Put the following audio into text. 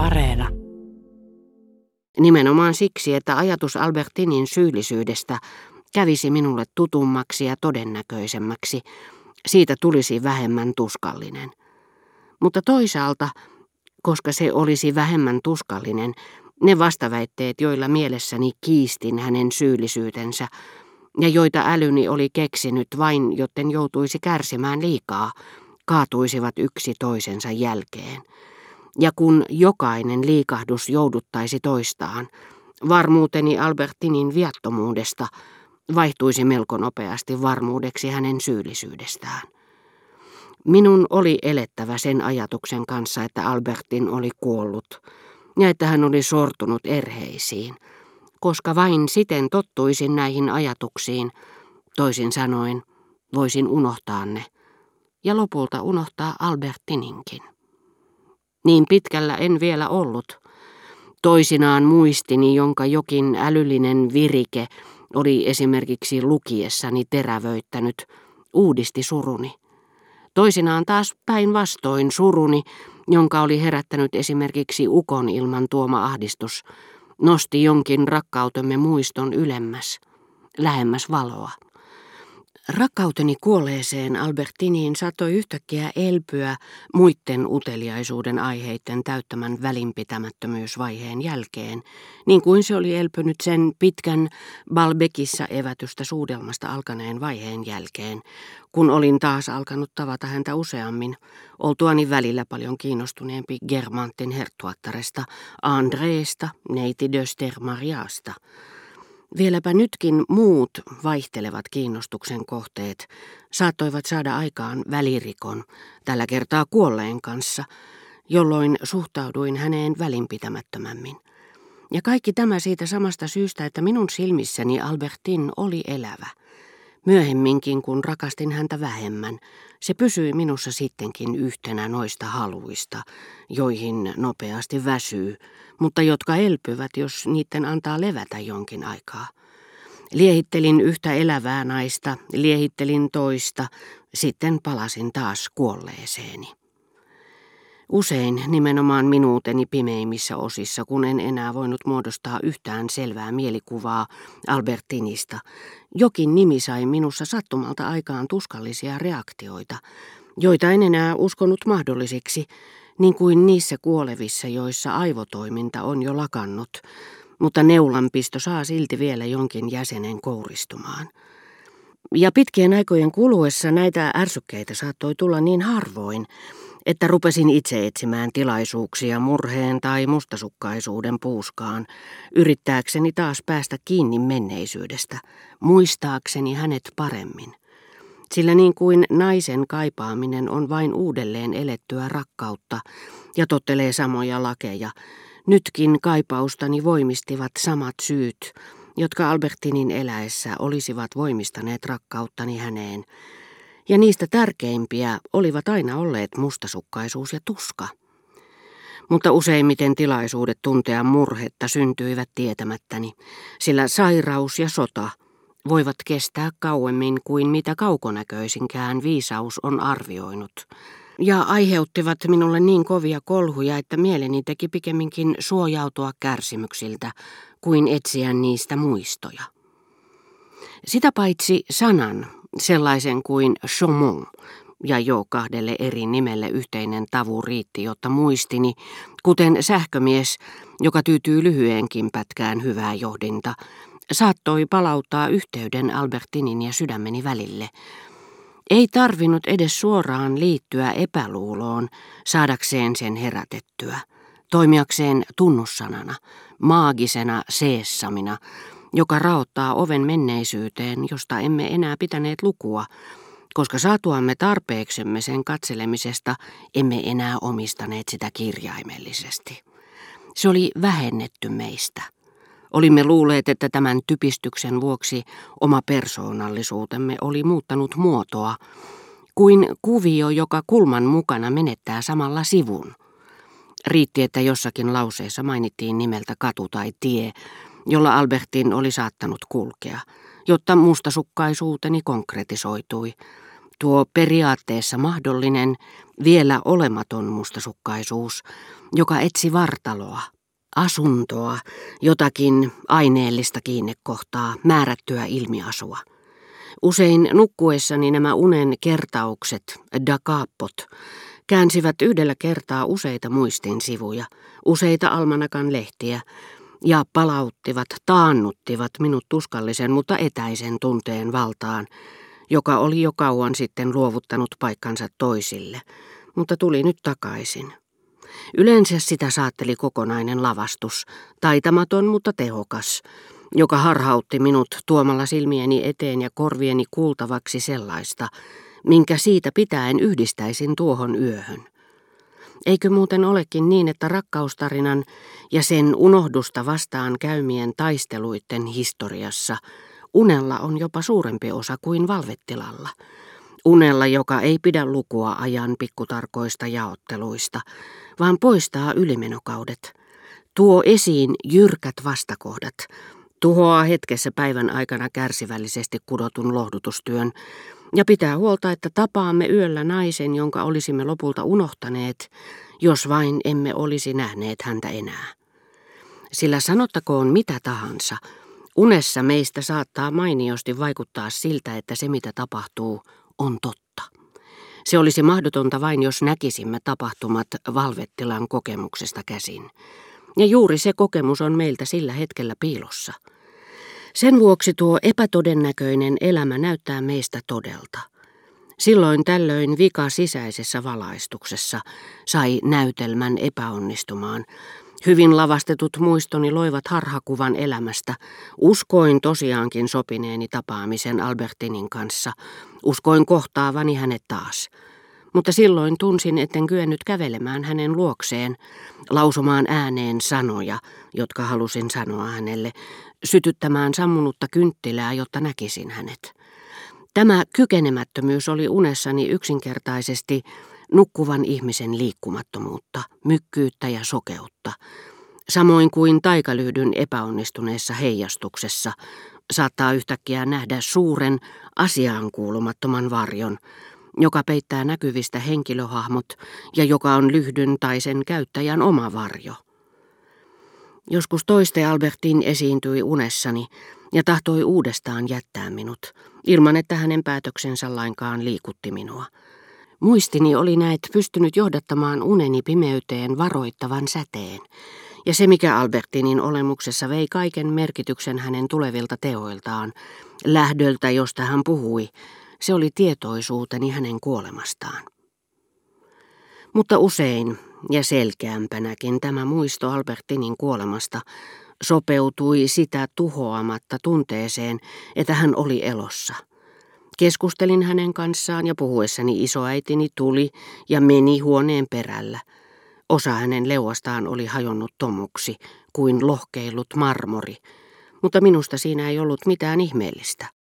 Areena. Nimenomaan siksi, että ajatus Albertinin syyllisyydestä kävisi minulle tutummaksi ja todennäköisemmäksi, siitä tulisi vähemmän tuskallinen. Mutta toisaalta, koska se olisi vähemmän tuskallinen, ne vastaväitteet, joilla mielessäni kiistin hänen syyllisyytensä, ja joita älyni oli keksinyt vain, jotten joutuisi kärsimään liikaa, kaatuisivat yksi toisensa jälkeen. Ja kun jokainen liikahdus jouduttaisi toistaan, varmuuteni Albertinin viattomuudesta vaihtuisi melko nopeasti varmuudeksi hänen syyllisyydestään. Minun oli elettävä sen ajatuksen kanssa, että Albertin oli kuollut ja että hän oli sortunut erheisiin, koska vain siten tottuisin näihin ajatuksiin, toisin sanoen voisin unohtaa ne ja lopulta unohtaa Albertininkin. Niin pitkällä en vielä ollut. Toisinaan muistini, jonka jokin älyllinen virike oli esimerkiksi lukiessani terävöittänyt, uudisti suruni. Toisinaan taas päinvastoin suruni, jonka oli herättänyt esimerkiksi ukon ilman tuoma ahdistus, nosti jonkin rakkautemme muiston ylemmäs, lähemmäs valoa. Rakkauteni kuolleeseen Albertiniin saattoi yhtäkkiä elpyä muiden uteliaisuuden aiheiden täyttämän välinpitämättömyysvaiheen jälkeen, niin kuin se oli elpynyt sen pitkän Balbekissa evätystä suudelmasta alkaneen vaiheen jälkeen, kun olin taas alkanut tavata häntä useammin, oltuani välillä paljon kiinnostuneempi Germantin herttuattaresta, Andreesta, neiti Döster-Mariasta. Vieläpä nytkin muut vaihtelevat kiinnostuksen kohteet saattoivat saada aikaan välirikon, tällä kertaa kuolleen kanssa, jolloin suhtauduin häneen välinpitämättömämmin. Ja kaikki tämä siitä samasta syystä, että minun silmissäni Albertin oli elävä. Myöhemminkin, kun rakastin häntä vähemmän, se pysyi minussa sittenkin yhtenä noista haluista, joihin nopeasti väsyy, mutta jotka elpyvät, jos niiden antaa levätä jonkin aikaa. Liehittelin yhtä elävää naista, liehittelin toista, sitten palasin taas kuolleeseeni. Usein nimenomaan minuuteni pimeimmissä osissa, kun en enää voinut muodostaa yhtään selvää mielikuvaa Albertinista, jokin nimi sai minussa sattumalta aikaan tuskallisia reaktioita, joita en enää uskonut mahdollisiksi, niin kuin niissä kuolevissa, joissa aivotoiminta on jo lakannut, mutta neulanpisto saa silti vielä jonkin jäsenen kouristumaan. Ja pitkien aikojen kuluessa näitä ärsykkeitä saattoi tulla niin harvoin, että rupesin itse etsimään tilaisuuksia murheen tai mustasukkaisuuden puuskaan, yrittääkseni taas päästä kiinni menneisyydestä, muistaakseni hänet paremmin. Sillä niin kuin naisen kaipaaminen on vain uudelleen elettyä rakkautta ja tottelee samoja lakeja, nytkin kaipaustani voimistivat samat syyt, jotka Albertinin eläessä olisivat voimistaneet rakkauttani häneen, ja niistä tärkeimpiä olivat aina olleet mustasukkaisuus ja tuska. Mutta useimmiten tilaisuudet tuntea murhetta syntyivät tietämättäni, sillä sairaus ja sota voivat kestää kauemmin kuin mitä kaukonäköisinkään viisaus on arvioinut, ja aiheuttivat minulle niin kovia kolhuja, että mieleni teki pikemminkin suojautua kärsimyksiltä kuin etsiä niistä muistoja. Sitä paitsi sanan, sellaisen kuin Chaumont, ja jo kahdelle eri nimelle yhteinen tavu riitti, jotta muistini, kuten sähkömies, joka tyytyy lyhyeenkin pätkään hyvää johdinta, saattoi palauttaa yhteyden Albertinin ja sydämeni välille. Ei tarvinnut edes suoraan liittyä epäluuloon saadakseen sen herätettyä, toimijakseen tunnussanana, maagisena seessamina, joka raottaa oven menneisyyteen, josta emme enää pitäneet lukua, koska saatuamme tarpeeksemme sen katselemisesta, emme enää omistaneet sitä kirjaimellisesti. Se oli vähennetty meistä. Olimme luulleet, että tämän typistyksen vuoksi oma persoonallisuutemme oli muuttanut muotoa, kuin kuvio, joka kulman mukana menettää samalla sivun. Riitti, että jossakin lauseessa mainittiin nimeltä katu tai tie, jolla Albertin oli saattanut kulkea, jotta mustasukkaisuuteni konkretisoitui, Tuo periaatteessa mahdollinen, vielä olematon mustasukkaisuus, joka etsi vartaloa, asuntoa, jotakin aineellista kiinnekohtaa, määrättyä ilmiasua. Usein nukkuessani nämä unen kertaukset, dakaappot, käänsivät yhdellä kertaa useita muistin sivuja, useita almanakan lehtiä, ja palauttivat, taannuttivat minut tuskallisen, mutta etäisen tunteen valtaan, joka oli jo kauan sitten luovuttanut paikkansa toisille, mutta tuli nyt takaisin. Yleensä sitä saatteli kokonainen lavastus, taitamaton mutta tehokas, joka harhautti minut tuomalla silmieni eteen ja korvieni kuultavaksi sellaista, minkä siitä pitäen yhdistäisin tuohon yöhön. Eikö muuten olekin niin, että rakkaustarinan ja sen unohdusta vastaan käymien taisteluiden historiassa unella on jopa suurempi osa kuin valvettilalla? Unella, joka ei pidä lukua ajan pikkutarkoista jaotteluista, vaan poistaa ylimenokaudet. Tuo esiin jyrkät vastakohdat, tuhoaa hetkessä päivän aikana kärsivällisesti kudotun lohdutustyön ja pitää huolta, että tapaamme yöllä naisen, jonka olisimme lopulta unohtaneet, jos vain emme olisi nähneet häntä enää. Sillä sanottakoon mitä tahansa, unessa meistä saattaa mainiosti vaikuttaa siltä, että se mitä tapahtuu on totta. Se olisi mahdotonta vain, jos näkisimme tapahtumat valvettilan kokemuksesta käsin. Ja juuri se kokemus on meiltä sillä hetkellä piilossa. Sen vuoksi tuo epätodennäköinen elämä näyttää meistä todelta. Silloin tällöin vika sisäisessä valaistuksessa sai näytelmän epäonnistumaan. Hyvin lavastetut muistoni loivat harhakuvan elämästä. Uskoin tosiaankin sopineeni tapaamisen Albertinin kanssa. Uskoin kohtaavani hänet taas mutta silloin tunsin, etten kyennyt kävelemään hänen luokseen, lausumaan ääneen sanoja, jotka halusin sanoa hänelle, sytyttämään sammunutta kynttilää, jotta näkisin hänet. Tämä kykenemättömyys oli unessani yksinkertaisesti nukkuvan ihmisen liikkumattomuutta, mykkyyttä ja sokeutta, samoin kuin taikalyhdyn epäonnistuneessa heijastuksessa saattaa yhtäkkiä nähdä suuren asiaan kuulumattoman varjon, joka peittää näkyvistä henkilöhahmot ja joka on lyhdyn tai sen käyttäjän oma varjo. Joskus toiste Albertin esiintyi unessani ja tahtoi uudestaan jättää minut, ilman että hänen päätöksensä lainkaan liikutti minua. Muistini oli näet pystynyt johdattamaan uneni pimeyteen varoittavan säteen, ja se mikä Albertinin olemuksessa vei kaiken merkityksen hänen tulevilta teoiltaan, lähdöltä josta hän puhui, se oli tietoisuuteni hänen kuolemastaan. Mutta usein ja selkeämpänäkin tämä muisto Albertinin kuolemasta sopeutui sitä tuhoamatta tunteeseen, että hän oli elossa. Keskustelin hänen kanssaan ja puhuessani isoäitini tuli ja meni huoneen perällä. Osa hänen leuastaan oli hajonnut tomuksi kuin lohkeillut marmori, mutta minusta siinä ei ollut mitään ihmeellistä.